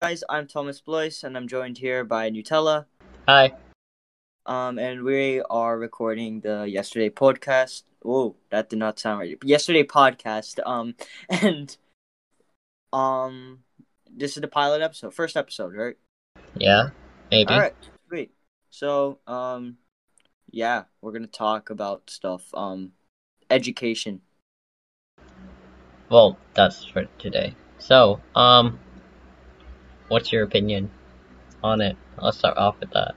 guys, I'm Thomas Blois, and I'm joined here by Nutella. Hi. Um, and we are recording the yesterday podcast. Whoa, that did not sound right. Yesterday podcast. Um, and um, this is the pilot episode, first episode, right? Yeah, maybe. All right, sweet. So, um, yeah, we're gonna talk about stuff. Um, education. Well, that's for today. So, um, what's your opinion on it? I'll start off with that.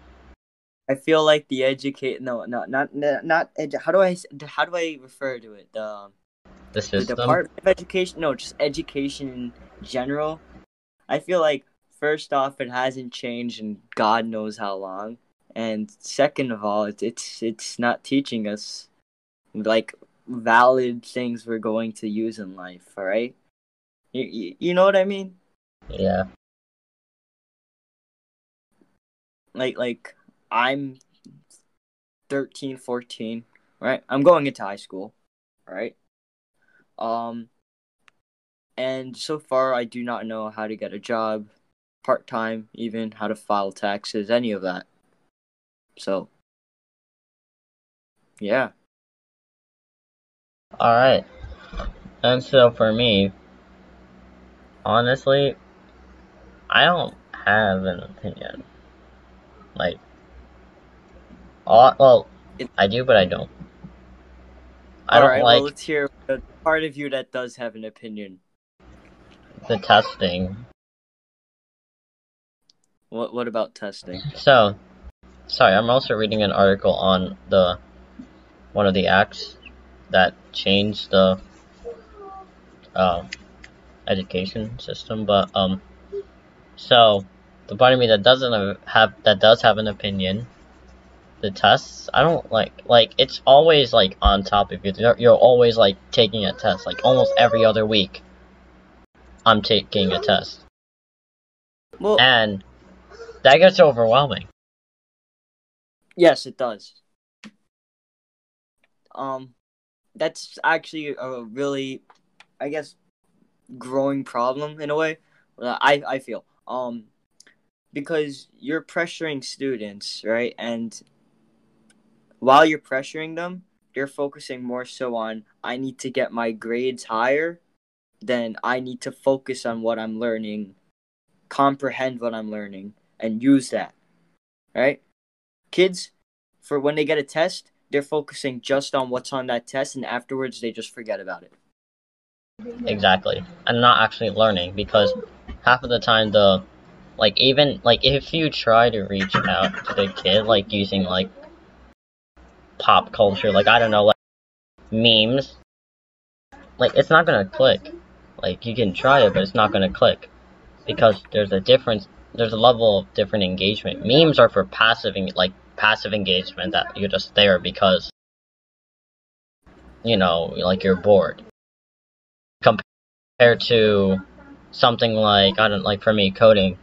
I feel like the educate no no not not, not edu- how do I how do I refer to it the The the. Department of Education no just education in general. I feel like first off it hasn't changed in God knows how long, and second of all it's it's it's not teaching us like valid things we're going to use in life. All right, you you, you know what I mean? Yeah. Like like i'm 13 14 right i'm going into high school right um and so far i do not know how to get a job part-time even how to file taxes any of that so yeah All right. And so for me, honestly, I don't have an opinion. Like, all, well, I do, but I don't. I all don't right like well let's hear the part of you that does have an opinion the testing. what what about testing So, sorry, I'm also reading an article on the one of the acts that changed the uh, education system. But um, so the part of me that doesn't have- that does have an opinion. The tests, I don't like like it's always like on top of you. You're, you're always like taking a test, like almost every other week. I'm taking a test, well and that gets overwhelming. Yes, it does. Um, that's actually a really, I guess, growing problem in a way. uh, I I feel um, because you're pressuring students, right? And while you're pressuring them, you're focusing more so on I need to get my grades higher than I need to focus on what I'm learning, comprehend what I'm learning, and use that, right? kids for when they get a test they're focusing just on what's on that test and afterwards they just forget about it Exactly. And not actually learning because half of the time the like even like if you try to reach out to the kid like using like pop culture, like I don't know, like memes, like it's not gonna click. Like you can try it but it's not gonna click. Because there's a difference there's a level of different engagement. Memes are for passive like passive engagement that you're just there because you know, like you're bored compared to something like I don't like for me coding.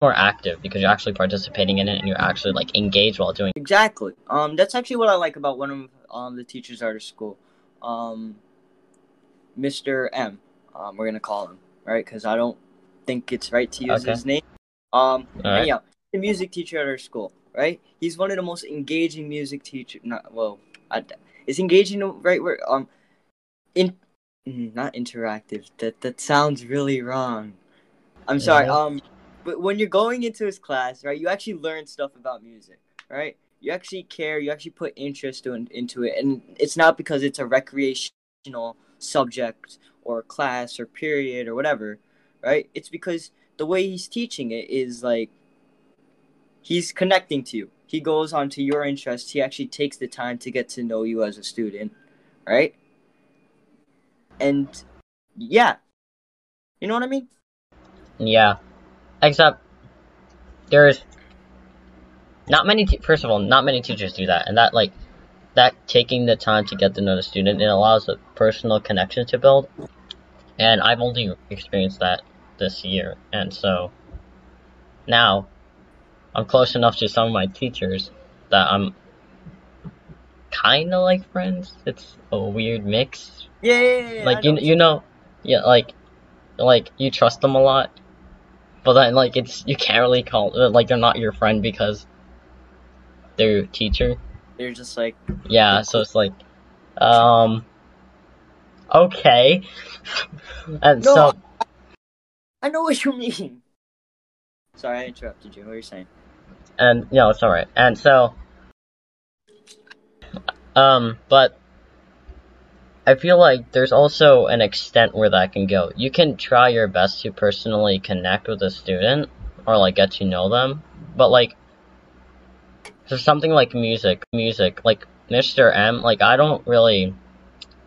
More active because you're actually participating in it and you're actually like engaged while doing. exactly um that's actually what i like about one of um the teachers at our school um mr m um we're gonna call him right because i don't think it's right to use Okay. his name um Alright. anyhow the music teacher at our school right he's one of the most engaging music teacher not well I, is engaging the right word um in mm, not interactive that that sounds really wrong i'm sorry Yeah. um but when you're going into his class right you actually learn stuff about music right? You actually care you actually put interest in, into it and it's not because it's a recreational subject or class or period or whatever right? It's because the way he's teaching it is like he's connecting to you. He goes on to your interests he actually takes the time to get to know you as a student right? And yeah. You know what i mean? Yeah, except there's not many. First of all, not many teachers do that, and that like that taking the time to get to know the student it allows a personal connection to build. And I've only experienced that this year, and so now I'm close enough to some of my teachers that I'm kind of like friends. It's a weird mix. Yeah, yeah, yeah, like I you know. you know, yeah, like like you trust them a lot, but then like it's you can't really call like they're not your friend because they're your teacher. They're just like Yeah, so it's like, um, okay, and No. so I know what you mean. Sorry, I interrupted you. What are you saying? and no, it's alright, and so, um, but I feel like there's also an extent where that can go. You can try your best to personally connect with a student or like get to know them, but like for something like music, music, like Mr. M, like I don't really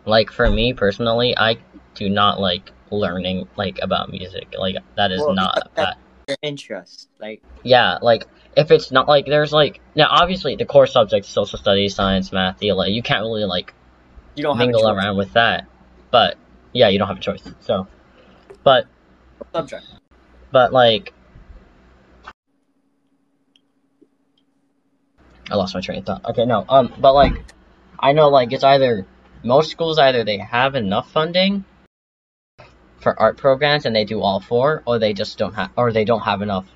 like for me personally, I do not like learning like about music. Like that is Well, not that- interest, like yeah, like if it's not like there's like now obviously the core subjects social studies, science, math, ELA, you can't really like you don't mingle around with that. But yeah, you don't have a choice. So, but subject. but like, I lost my train of thought. Okay, no, um, but like, I know like it's either most schools either they have enough funding for art programs and they do all four, or they just don't have, or they don't have enough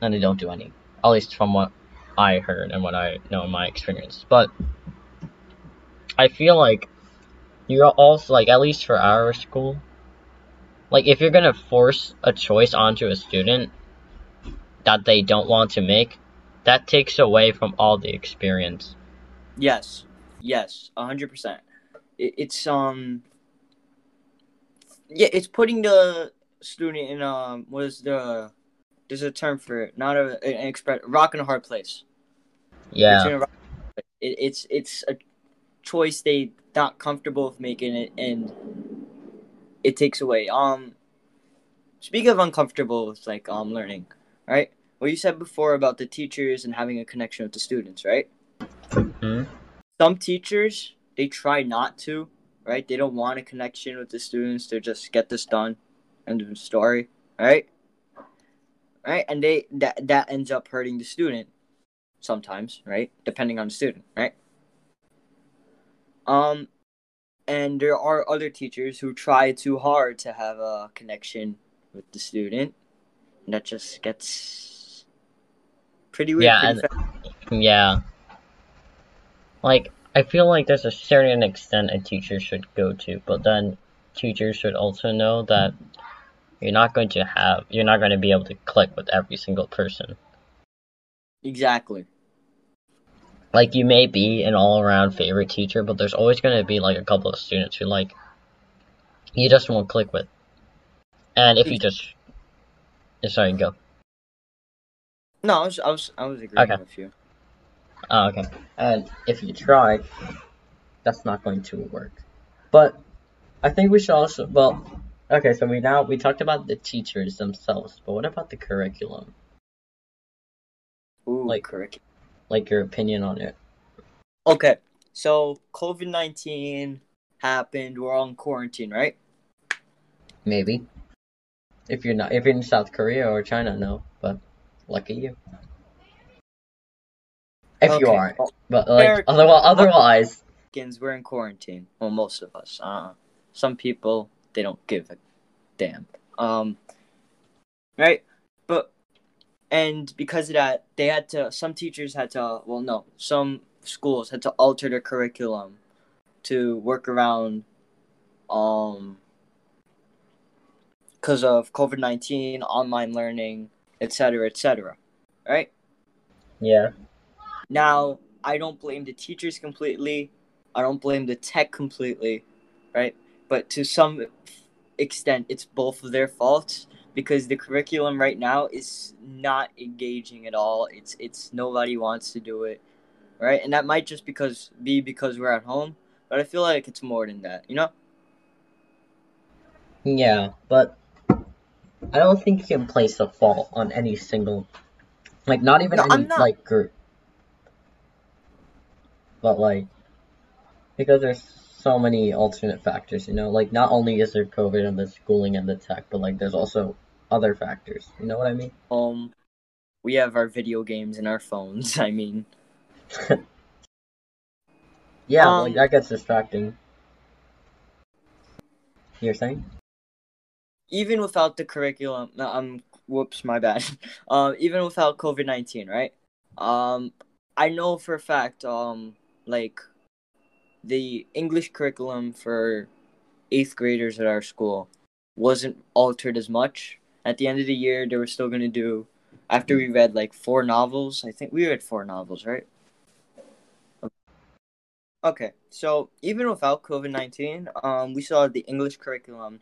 and they don't do any. At least from what I heard and what I know in my experience. But I feel like you're also like at least for our school, like if you're gonna force a choice onto a student that they don't want to make, that takes away from all the experience. Yes, yes, a hundred percent. It's um, yeah, it's putting the student in um, what is the? There's a term for it, not a an express rock and a hard place. Yeah. It's in a rock- It, it's it's a choice they not comfortable with making it, and it takes away. Um, speaking of uncomfortable with like um learning, right? What you said before about the teachers and having a connection with the students, right? Hmm? some teachers they try not to right they don't want a connection with the students to just get this done end of the story right right and they that that ends up hurting the student sometimes right depending on the student right um and there are other teachers who try too hard to have a connection with the student and that just gets pretty weird Yeah, pretty and- Yeah. Like, I feel like there's a certain extent a teacher should go to, but then teachers should also know that you're not going to have, you're not going to be able to click with every single person. exactly Like, you may be an all around favorite teacher, but there's always going to be, like, a couple of students who, like, you just won't click with. And if you just. Eh, sorry, go. no i was i was, I was agreeing Okay. with you Oh, okay. And if you try, that's not going to work. But I think we should also well okay, so we now we talked about the teachers themselves, but what about the curriculum? Ooh, Like- curriculum. Like your opinion on it. Okay, so COVID nineteen happened. We're all in quarantine, right? Maybe. If you're not if you're in South Korea or China, no. But lucky you. If you aren't. well, But like otherwise otherwise Americans, we're in quarantine. Well, most of us. Uh, some people they don't give a damn. Um, right? And because of that, they had to. Some teachers had to. Well, no, some schools had to alter their curriculum to work around. Um. Because of COVID nineteen, online learning, etc., etc. Right? Yeah. Now, I don't blame the teachers completely. I don't blame the tech completely, right? But to some extent, it's both of their faults because the curriculum right now is not engaging at all. It's it's nobody wants to do it, right? And that might just because be because we're at home, but I feel like it's more than that, you know? Yeah, but I don't think you can place the fault on any single, like not even No, any not. like group, but like because there's so many alternate factors, you know. Like not only is there COVID and the schooling and the tech, but like there's also other factors. You know what I mean? Um, we have our video games and our phones. I mean, Yeah, Um, like that gets distracting. You're saying? even without the curriculum, no, um, whoops, my bad. Um, even without COVID nineteen, right? Um, I know for a fact, um, like the English curriculum for eighth graders at our school wasn't altered as much. At the end of the year, they were still gonna do. After we read like four novels, I think we read four novels, right? Okay, so even without COVID nineteen, um, we saw the English curriculum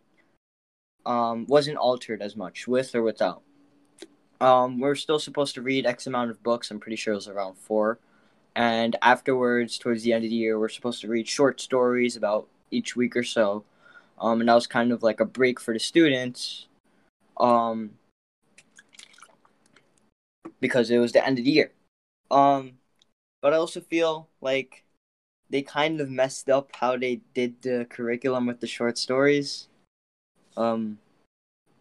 um wasn't altered as much with or without. Um, we're still supposed to read X amount of books. I'm pretty sure it was around four, and afterwards, towards the end of the year, we're supposed to read short stories about each week or so. Um, and that was kind of like a break for the students. Um, because it was the end of the year. Um, but I also feel like they kind of messed up how they did the curriculum with the short stories. Um,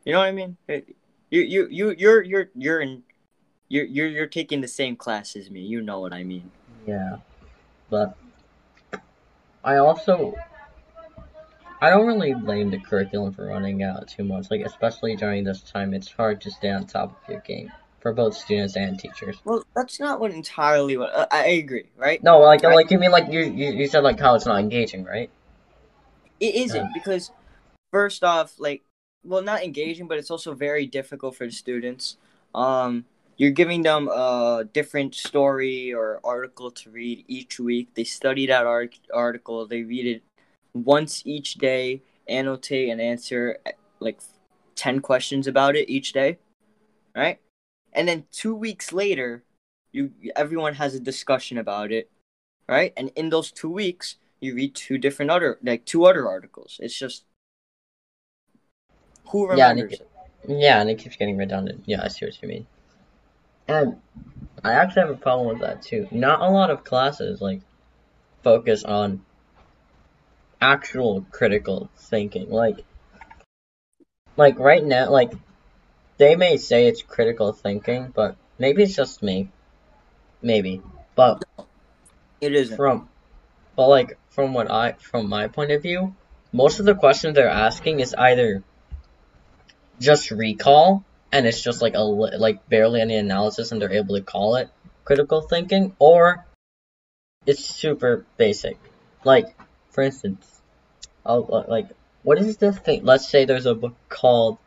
you know what I mean? You you you you're you're you're in you're you're you're taking the same class as me. You know what I mean? Yeah, but I also I don't really blame the curriculum for running out too much. Like especially during this time, it's hard to stay on top of your game for both students and teachers. Well, that's not what entirely what uh, I agree, right? No, like Right. like you mean like you, you you said like college it's not engaging, right? It isn't Yeah. because first off, like, well, not engaging, but it's also very difficult for the students. Um, you're giving them a different story or article to read each week. They study that art- article. They read it once each day, annotate and answer like ten questions about it each day, right? And then two weeks later, you everyone has a discussion about it, right? And in those two weeks, you read two different other like two other articles. It's just who Yeah, and remembers? it, yeah, and it keeps getting redundant. Yeah, I see what you mean. And I actually have a problem with that too. Not a lot of classes like focus on actual critical thinking. Like like right now like they may say it's critical thinking, but maybe it's just me. Maybe. But It isn't. from but like from what I from my point of view, most of the questions they're asking is either just recall and it's just like a like barely any analysis and they're able to call it critical thinking or it's super basic. Like for instance, I'll uh, like what is the thing? Let's say there's a book called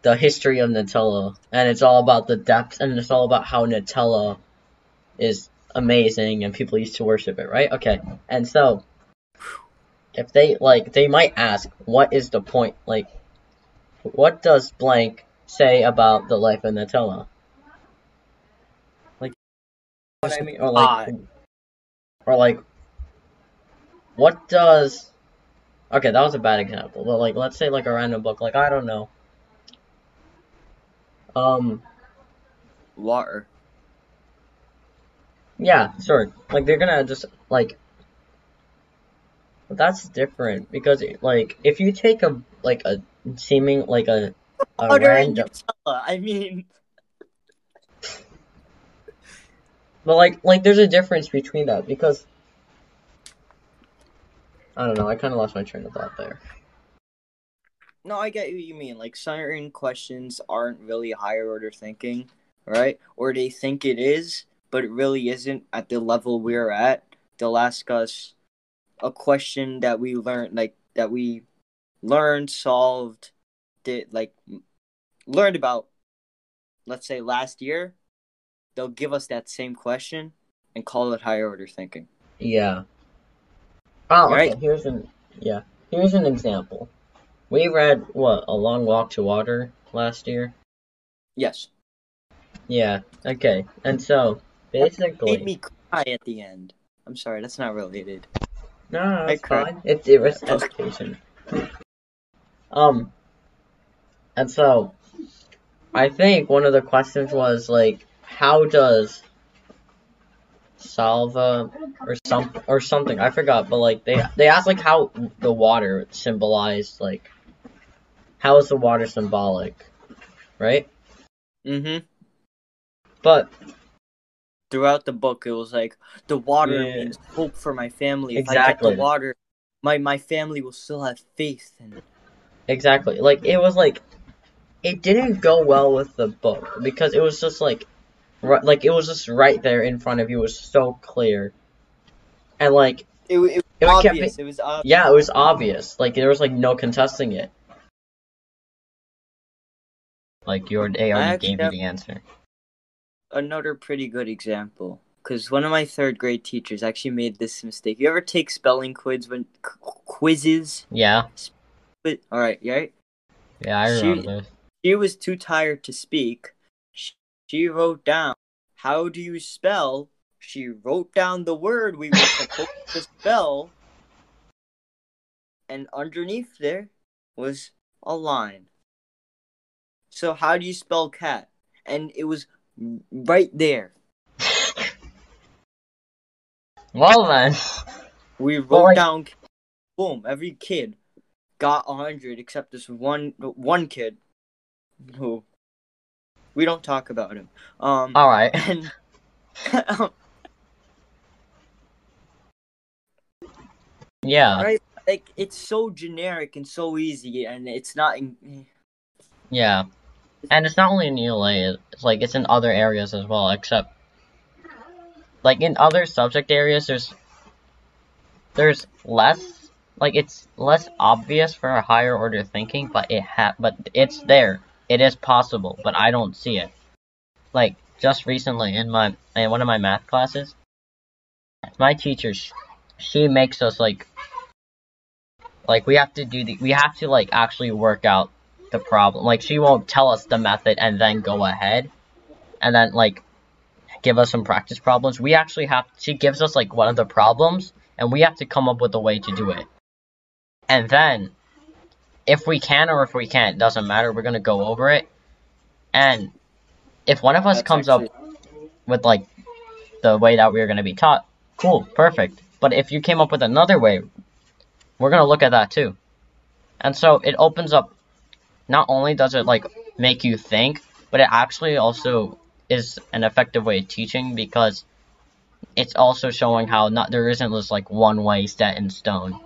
The History of Nutella and it's all about the depth and it's all about how Nutella is amazing and people used to worship it, right? Okay. And so if they like they might ask what is the point like what does blank say about the life of Nutella? Like what I mean or like or like what does Okay, that was a bad example. But like let's say like a random book like I don't know. Um Water. Yeah, sure. Like they're gonna just like. But that's different because like if you take a like a seeming like a a Water and random, Nutella. I mean, but like like there's a difference between that because I don't know. I kind of lost my train of thought there. no, I get what you mean. Like certain questions aren't really higher order thinking, right? Or they think it is, but it really isn't at the level we're at. They'll ask us a question that we learned, like that we learned, solved, did like learned about. Let's say last year, they'll give us that same question and call it higher order thinking. Yeah. Oh, okay. Right. Here's an yeah. Here's an example. We read what a long walk to water last year. Yes. Yeah. Okay. And so basically. Made basically. me cry at the end. I'm sorry, that's not related. No, no, I it's cried. fine. It's it was education. Um, and so I think one of the questions was like, how does Salva or some or something I forgot, but like they they asked like how the water symbolized like how is the water symbolic, right? Mm-hmm. But Throughout the book, it was like the water Yeah. means hope for my family. If I get the water, my my family will still have faith. in it. exactly. Like it was like it didn't go well with the book because it was just like right, like it was just right there in front of you. It was so clear, and like It, it, It obvious. It was obvious. yeah, it was obvious. Like there was like no contesting it. Like your already gave you the answer. Another pretty good example. Because one of my third grade teachers actually made this mistake. You ever take spelling quiz when qu- quizzes? Yeah, But all right, right. yeah, I She- remember. She was too tired to speak. She, wrote down, "How do you spell?" She wrote down the word we were supposed to spell, and underneath there was a line. So how do you spell cat? And it was right there. Well then, We wrote Well, like- down, boom. Every kid got a hundred except this one one kid who we don't talk about him. Um, all right. and Yeah, right, like it's so generic and so easy, and it's not. In, yeah, and it's not only in ELA. It's like it's in other areas as well. Except, like in other subject areas, there's there's less like it's less obvious for a higher order thinking, but it ha but it's there. It is possible, but I don't see it. Like just recently in my in one of my math classes, my teacher sh- she makes us like like we have to do the we have to like actually work out the problem. Like she won't tell us the method and then go ahead and then like give us some practice problems. We actually have she gives us like one of the problems and we have to come up with a way to do it. And then if we can or if we can't, doesn't matter, we're gonna go over it. And if one of us That's comes actually- up with like the way that we are gonna be taught, cool, perfect. But if you came up with another way, we're gonna look at that too. And so it opens up not only does it like make you think, but it actually also is an effective way of teaching because it's also showing how not there isn't this like one way set in stone.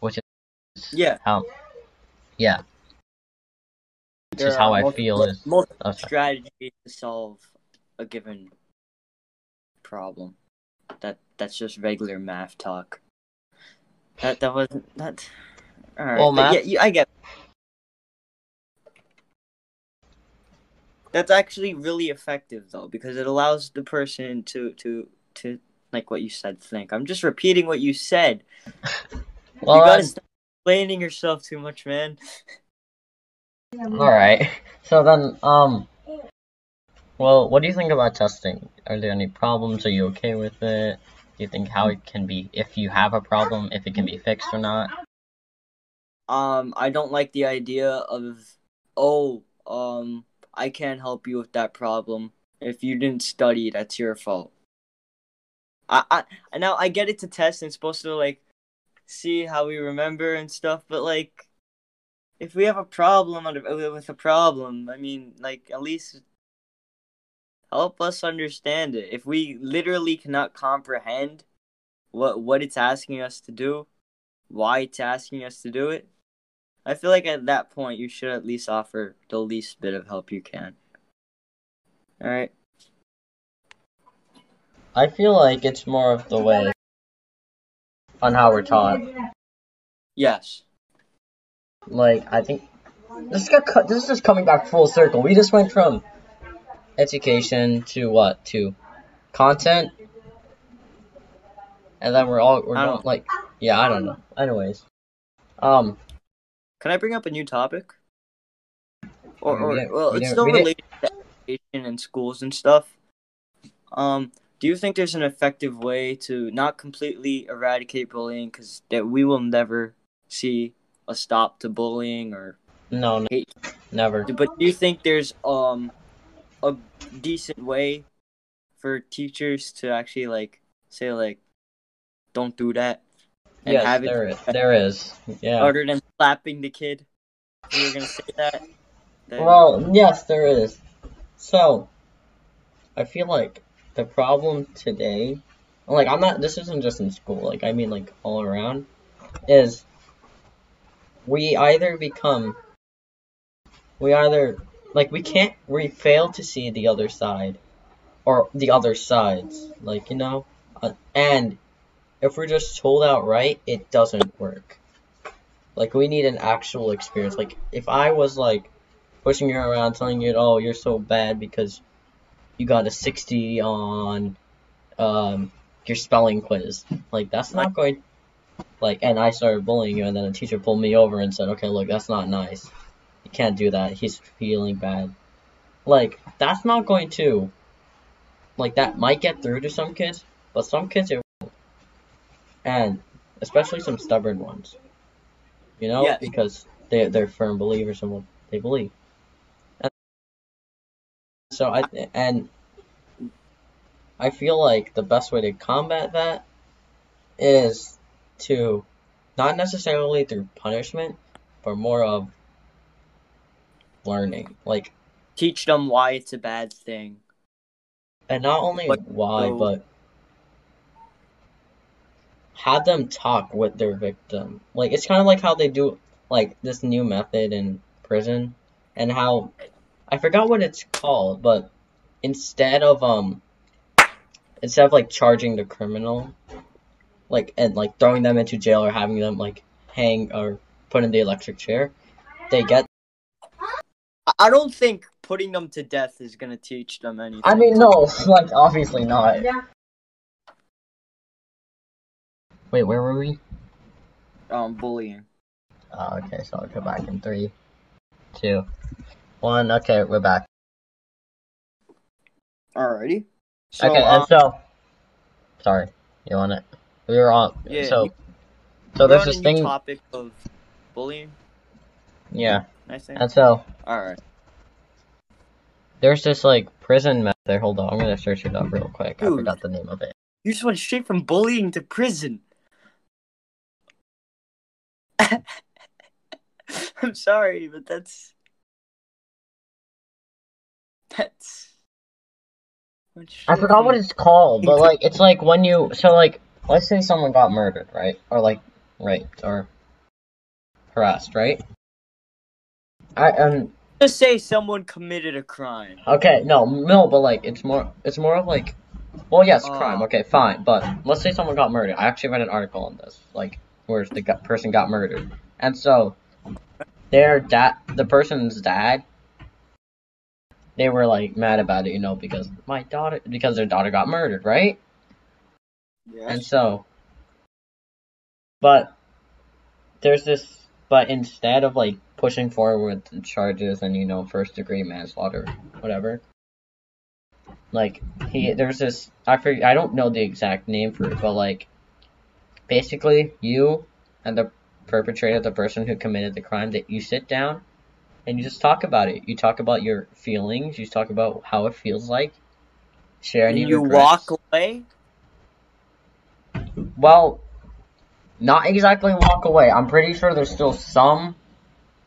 Which is yeah, how yeah. Which is how I multi- feel is multiple oh, strategies to solve a given problem. That that's just regular math talk. That that wasn't that. All right, Well, math- yeah, I get. That's actually really effective though, because it allows the person to to to like what you said. Think. I'm just repeating what you said. Well you gotta stop explaining yourself too much, man. Alright. So then, um, well, what do you think about testing? Are there any problems? Are you okay with it? Do you think how it can be, if you have a problem, if it can be fixed or not? Um, I don't like the idea of, oh, um, I can't help you with that problem. If you didn't study, that's your fault. I, I, now I get it to test and it's supposed to like see how we remember and stuff, but like, if we have a problem under- uh, with a problem, I mean, like at least help us understand it. If we literally cannot comprehend what what it's asking us to do, why it's asking us to do it, I feel like at that point you should at least offer the least bit of help you can. All right. I feel like it's more of the way on how we're taught. Yes. Like, I think this got cut. This is just coming back full circle. We just went from education to what? To content, and then we're all we're I going like, yeah, I don't know. Anyways, um, Can I bring up a new topic? Or, or didn't- well, we it's still we related to education and schools and stuff. Um, do you think there's an effective way to not completely eradicate bullying because that we will never see a stop to bullying or no, Hate. never. But do you think there's um a decent way for teachers to actually like say like don't do that and Yes, have there it is. There is. Yeah. other than slapping the kid? You were gonna say that. then- Well, yes, there is. So, I feel like the problem today, like I'm not. This isn't just in school. Like I mean, like all around, is we either become we either like we can't we fail to see the other side or the other sides like you know uh, and if we're just told outright it doesn't work like we need an actual experience like if i was like pushing you around telling you oh you're so bad because you got a 60 on um your spelling quiz. Like that's not going like and i started bullying you and then the teacher pulled me over and said okay look that's not nice. You can't do that. He's feeling bad. Like that's not going to like that might get through to some kids but some kids it won't. And especially some stubborn ones. You know? Yes. because they, they're firm believers in what they believe so i and i feel like the best way to combat that is to not necessarily through punishment but more of learning. Like Teach them why it's a bad thing. and not only Like, why but have them talk with their victim. Like it's kind of like how they do like this new method in prison and how i forgot what it's called but instead of um instead of like charging the criminal like and like throwing them into jail or having them like hang or put in the electric chair they get I- I don't think putting them to death is gonna teach them anything. i mean no like obviously not Yeah. wait where were we Um, bullying. Oh, okay, so I'll go back in three, two, one. Okay, we're back. Alrighty. So, okay, um, and so, sorry, you want it? We were on. Yeah, so, you- so there's this thing. topic of bullying. Yeah, Nice think. and so All right. there's this like prison method. Hold on, I'm gonna search it up real quick. I forgot the name of it. You just went straight from bullying to prison. I'm sorry, but that's that's. I forgot what it's called, but like it's like when you so like let's say someone got murdered, right? Or like raped or harassed, right? I um Just say someone committed a crime. Okay, no, no, but like it's more it's more of like well yes, crime, Oh. okay, fine. But let's say someone got murdered. I actually read an article on this, like where the person got murdered. And so their dad the person's dad they were like mad about it, you know, because my daughter because their daughter got murdered, right? And so but there's this but instead of like pushing forward with the charges and you know first degree manslaughter whatever like he there's this I forget, I don't know the exact name for it but like basically you and the perpetrator the person who committed the crime that you sit down and you just talk about it you talk about your feelings you talk about how it feels like share any you regrets. walk away. Well, not exactly walk away. I'm pretty sure there's still some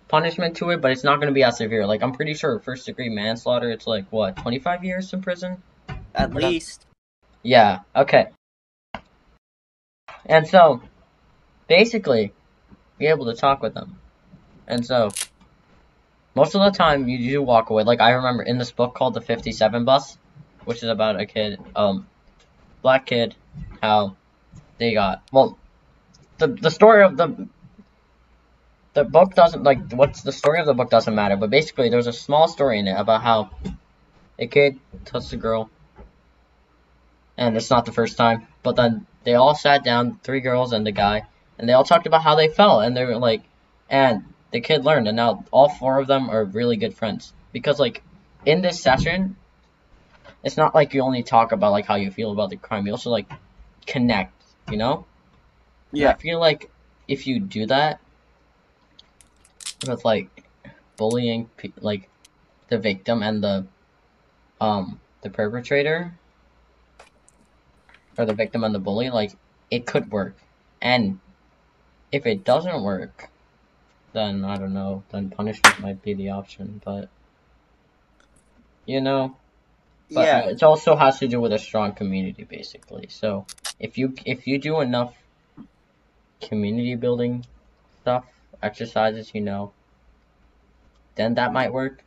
punishment to it, but it's not going to be as severe. Like, I'm pretty sure first degree manslaughter, it's like, what, 25 years in prison? At least. Yeah, okay. And so, basically, be able to talk with them. And so, most of the time, you do walk away. Like, I remember in this book called The 57 Bus, which is about a kid, um, black kid, how they got, well, the, the story of the, the book doesn't, like, what's the story of the book doesn't matter, but basically, there's a small story in it about how a kid touched a girl, and it's not the first time. But then they all sat down, three girls and the guy, and they all talked about how they felt, and they were like, and the kid learned, and now all four of them are really good friends because like in this session, it's not like you only talk about like how you feel about the crime, you also like connect, you know. And I Yeah. feel like if you do that with like bullying, like the victim and the um the perpetrator or the victim and the bully, like it could work. And if it doesn't work, then I don't know, then punishment might be the option, but you know, but yeah. it also has to do with a strong community basically. So if you if you do enough community building stuff, exercises, you know, then that might work.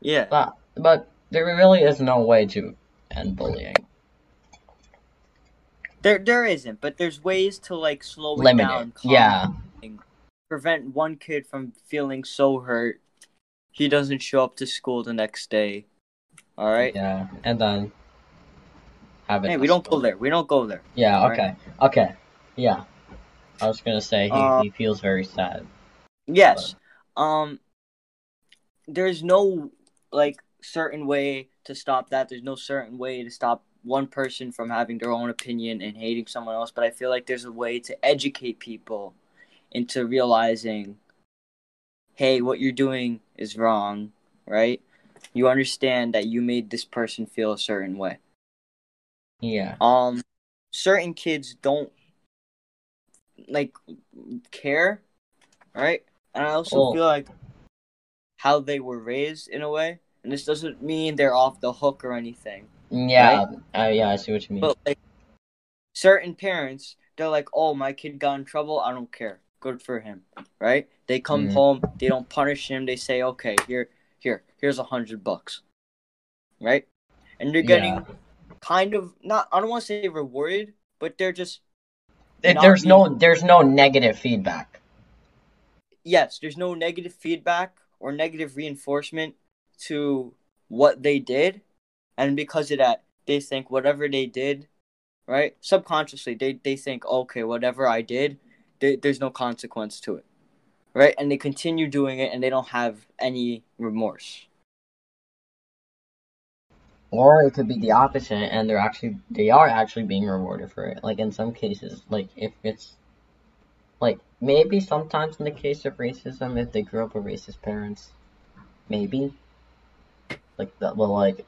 Yeah. But but there really is no way to end bullying. There there isn't, but there's ways to like slow it Limit down. it. Yeah. Prevent one kid from feeling so hurt he doesn't show up to school the next day. All right. Yeah. And then have it. Hey, we don't go there. We don't go there. Yeah, okay. Okay. Yeah. I was gonna say he, Uh, he feels very sad. Yes. Um there's no like certain way to stop that. There's no certain way to stop one person from having their own opinion and hating someone else, but I feel like there's a way to educate people into realizing hey, what you're doing is wrong, right? You understand that you made this person feel a certain way. Yeah. um certain kids don't like care right and i also Well- feel like how they were raised in a way and this doesn't mean they're off the hook or anything Yeah. Uh, yeah, I see what you mean. but like certain parents they're like oh my kid got in trouble i don't care good for him right they come Mhm. home they don't punish him they say okay here here here's a hundred bucks right and they're getting Yeah. kind of not I don't want to say rewarded, but they're just there's no there's no negative feedback. yes, there's no negative feedback or negative reinforcement to what they did, and because of that, they think whatever they did, right? Subconsciously, they they think okay, whatever I did, there there's no consequence to it, right? And they continue doing it, and they don't have any remorse. Or it could be the opposite and they're actually they are actually being rewarded for it. Like in some cases, like if it's like maybe sometimes in the case of racism if they grew up with racist parents. Maybe. Like that well like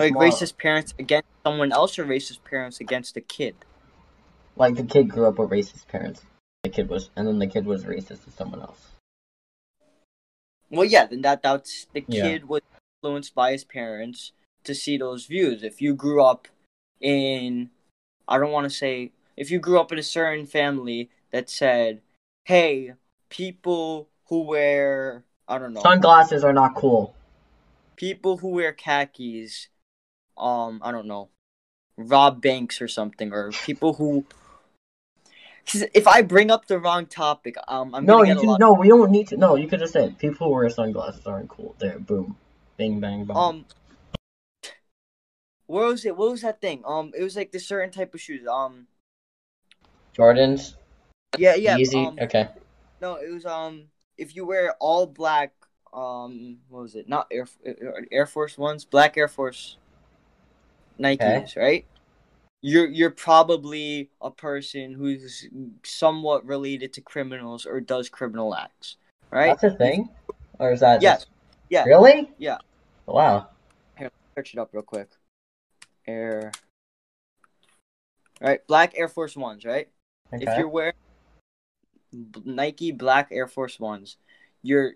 like racist parents against someone else, or racist parents against a kid. like the kid grew up with racist parents. The kid was and then the kid was racist to someone else. Well, yeah, then that that's the Yeah. kid was influenced by his parents to see those views. If you grew up in, I don't want to say, if you grew up in a certain family that said, "Hey, people who wear, I don't know, Sunglasses are not cool. people who wear khakis, um, I don't know, rob banks or something, or people who." 'Cause If I bring up the wrong topic, um, I'm no, you can no, we don't need to no, you could just say people who wear sunglasses aren't cool. There, boom. Bing bang bang. Um, what was it? What was that thing? Um, it was like this certain type of shoes. Um, Jordans, yeah, yeah. Easy. Um, okay. no, it was um, if you wear all black, um, what was it? Not Air Air Force Ones, black Air Force Nikes, right? You're you're probably a person who's somewhat related to criminals or does criminal acts, right? That's a thing? Or is that Yes. just- Yeah. Really? Yeah. Wow. Here, search it up real quick. Air. Right, black Air Force Ones, right? If you're wearing Nike Black Air Force Ones, you're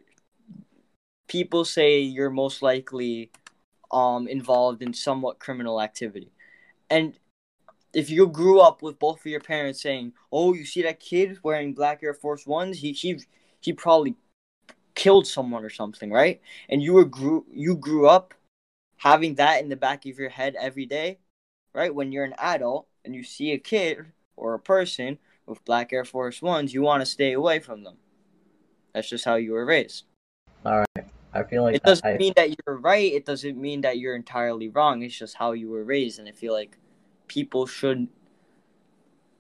people say you're most likely um involved in somewhat criminal activity. And if you grew up with both of your parents saying, "Oh, you see that kid wearing Black Air Force Ones? He he he probably killed someone or something, right?" And you were grew you grew up having that in the back of your head every day, right? When you're an adult and you see a kid or a person with black Air Force Ones, you want to stay away from them. That's just how you were raised. I feel like It doesn't I, mean that you're right. It doesn't mean that you're entirely wrong. It's just how you were raised, and I feel like people should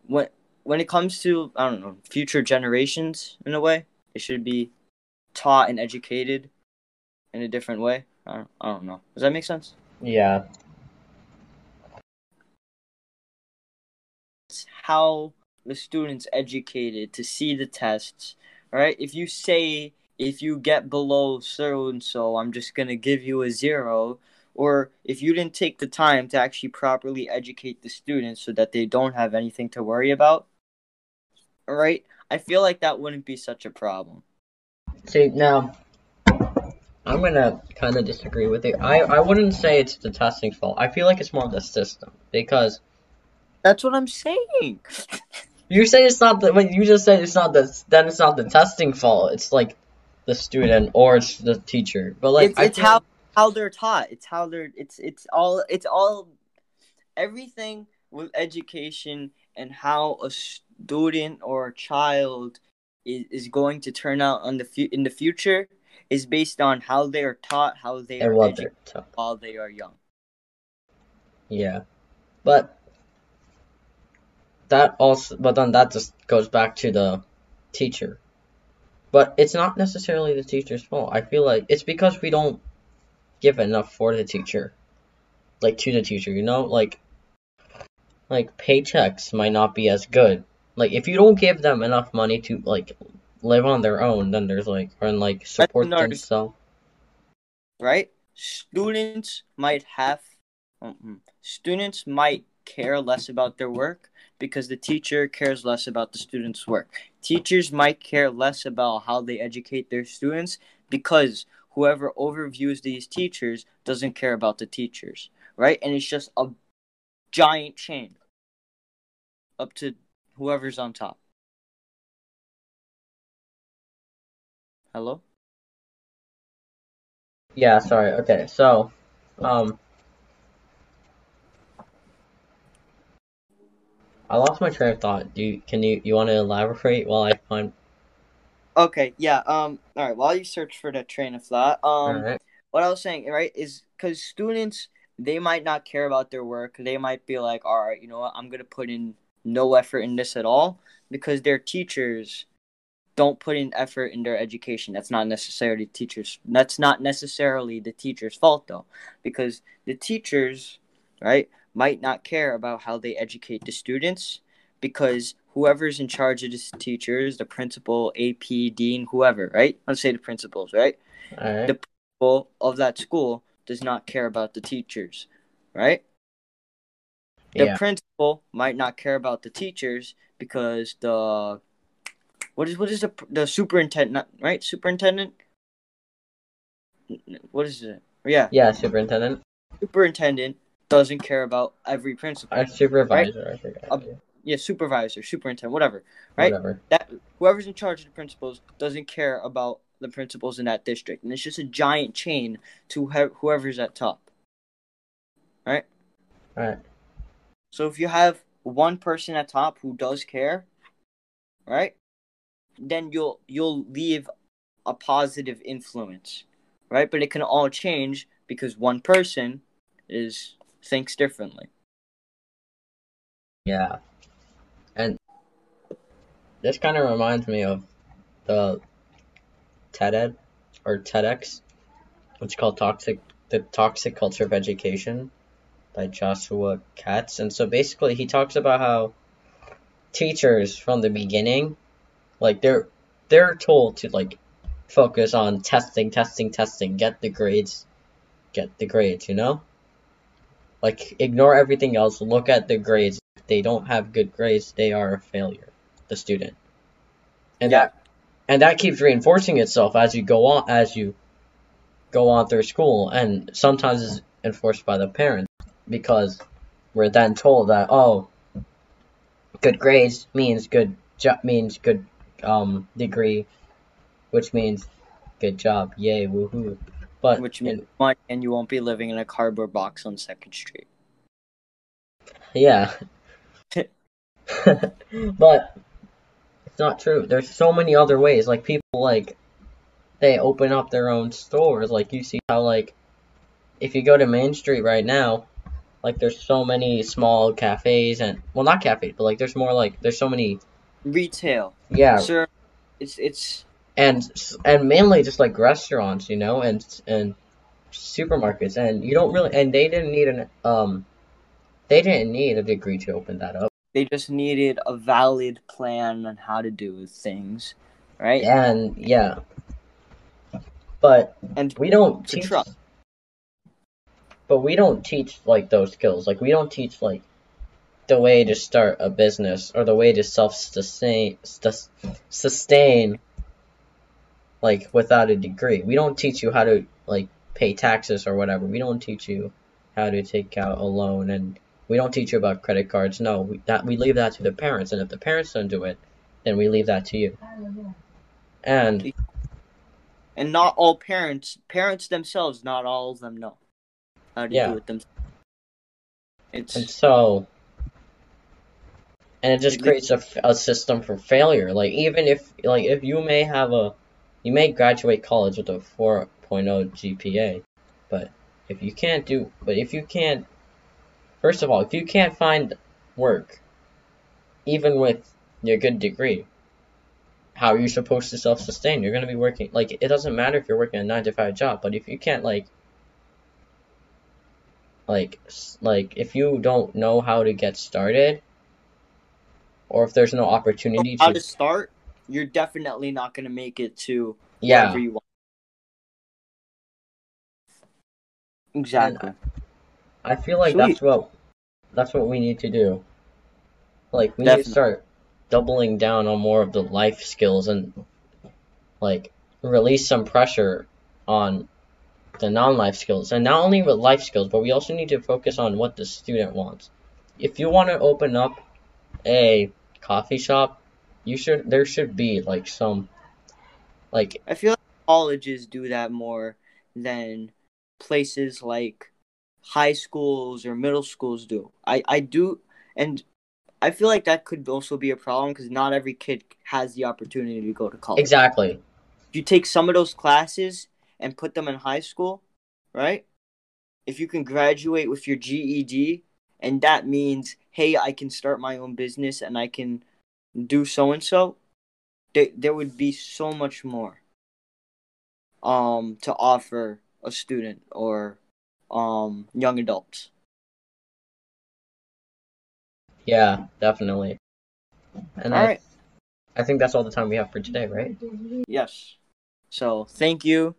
when when it comes to I don't know future generations in a way, it should be taught and educated in a different way. I don't, I don't know. Does that make sense? yeah. It's how the students educated to see the tests, right? If you say if you get below so and so, I'm just gonna give you a zero, or if you didn't take the time to actually properly educate the students so that they don't have anything to worry about, right? I feel like that wouldn't be such a problem. See now I'm gonna kinda disagree with you. I, I wouldn't say it's the testing fault. I feel like it's more the system. Because That's what I'm saying. You say it's not the when you just said it's not the then it's not the testing fault. It's like the student or it's the teacher. But like it's, it's how how they're taught. It's how they're it's it's all it's all everything with education and how a student or a child is, is going to turn out on the fu- in the future is based on how they are taught, how they and are educated while they are young. Yeah, but that also but then that just goes back to the teacher. But it's not necessarily the teacher's fault. I feel like it's because we don't give enough for the teacher, like to the teacher. You know, like like paychecks might not be as good. Like if you don't give them enough money to like live on their own, then there's like and like support themselves. right? Students might have, mm, students might care less about their work because the teacher cares less about the student's work. Teachers might care less about how they educate their students because whoever overviews these teachers doesn't care about the teachers, right? And it's just a giant chain up to whoever's on top. Hello? Yeah, sorry. Okay, so um I lost my train of thought. Do you can you you want to elaborate while I find Okay, yeah. Um. All right. While you search for the train of thought, um, Alright. what I was saying, right, is because students they might not care about their work. They might be like, all right, you know what, I'm gonna put in no effort in this at all because their teachers don't put in effort in their education. That's not necessarily teachers. That's not necessarily the teacher's fault though, because the teachers, right, might not care about how they educate the students because whoever's in charge of the teachers, the principal, AP, dean, whoever, right? Let's say the principals, right? Alright. The principal of that school does not care about the teachers, right? The Yeah. principal might not care about the teachers because the what is what is the the superintendent right? Superintendent. What is it? Yeah, Yeah, superintendent. superintendent doesn't care about every principal. A supervisor, I forgot. Uh, yeah, supervisor, superintendent, whatever. right? Whatever. that whoever's in charge of the principals doesn't care about the principals in that district, and it's just a giant chain to whoever's at top. Right. Alright. So if you have one person at top who does care, right, then you'll you'll leave a positive influence, right? But it can all change because one person is thinks differently. Yeah. And this kind of reminds me of the TED or TEDx, which is called Toxic the Toxic Culture of Education by Joshua Katz. And so basically he talks about how teachers from the beginning like they're they're told to like focus on testing, testing, testing, get the grades, get the grades, you know? Like ignore everything else, look at the grades. If they don't have good grades, they are a failure, the student. And Yeah. that and that keeps reinforcing itself as you go on as you go on through school and sometimes it's enforced by the parents because we're then told that oh good grades means good job means good um degree which means good job yay woohoo but Which means money, and you won't be living in a cardboard box on Second Street. Yeah. but it's not true. There's so many other ways. Like people like they open up their own stores. Like you see how like if you go to Main Street right now, like there's so many small cafes and well not cafes, but like there's more like there's so many Retail, yeah, sir. It's it's and and mainly just like restaurants, you know, and and supermarkets and you don't really and they didn't need an um they didn't need a degree to open that up. they just needed a valid plan on how to do things, right? And yeah. But And we don't teach trust. but we don't teach like those skills. Like we don't teach like the way to start a business or the way to self sustain sustain like without a degree. We don't teach you how to like pay taxes or whatever. We don't teach you how to take out a loan and we don't teach you about credit cards. No, we, that we leave that to the parents, and if the parents don't do it, then we leave that to you. And And not all parents, parents themselves, not all of them know how to Yeah. do it themselves. It's and so, and it just It- creates a system for failure. Like even if like if you may have a, you may graduate college with a 4.0 GPA, but if you can't do, but if you can't, first of all, if you can't find work, even with your good degree, how are you supposed to self-sustain? You're gonna be working like it doesn't matter if you're working a nine to five job, but if you can't like like like if you don't know how to get started or if there's no opportunity to how to to start. You're definitely not gonna make it to yeah wherever you want. Exactly. i feel like Sweet. that's what that's what we need to do like we need to start doubling down on more of the life skills and like release some pressure on the non-life skills and not only with life skills but we also need to focus on what the student wants if you want to open up a coffee shop you should there should be like some like I feel like colleges do that more than places like high schools or middle schools do. I, I do, and I feel like that could also be a problem because not every kid has the opportunity to go to college. exactly If you take some of those classes and put them in high school, right? If you can graduate with your GED, and that means, hey, I can start my own business and I can do so and so, there there would be so much more um to offer a student or um young adults. yeah definitely and All I, right. I think that's all the time we have for today right Yes. So thank you.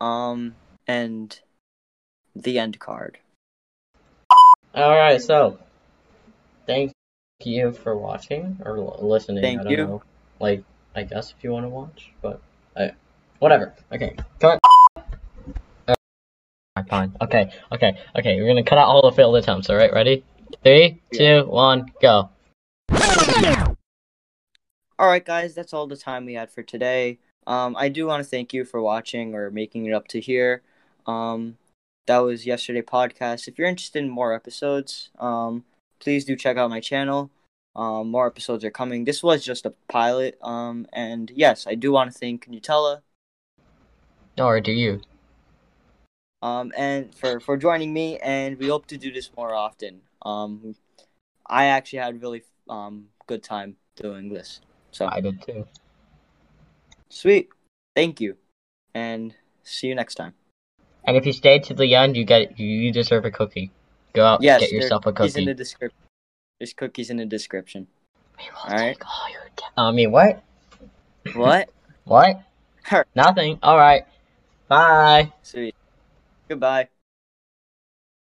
Um and the end card. all right so thank you for watching or listening Thank i don't you. know like i guess if you want to watch but I, whatever okay cut Alright, fine okay okay okay we're gonna cut out all the failed attempts all right ready three Yeah. two one go All right, guys, that's all the time we had for today. Um, I do want to thank you for watching or making it up to here. Um, that was yesterday podcast. If you're interested in more episodes, um, please do check out my channel. Um, more episodes are coming. This was just a pilot. Um, and yes, I do want to thank Nutella. or do you Um, and for for joining me, and we hope to do this more often. Um, I actually had really um good time doing this. So i did too sweet. Thank you, and see you next time. and if you stay to the end you get you deserve a cookie go out Yes, get yourself a Cookies in the description. There's cookies in the description. We will Alright. take all ta- I mean, what? What? What? Her. Nothing. All right. Bye. Sweet. Goodbye.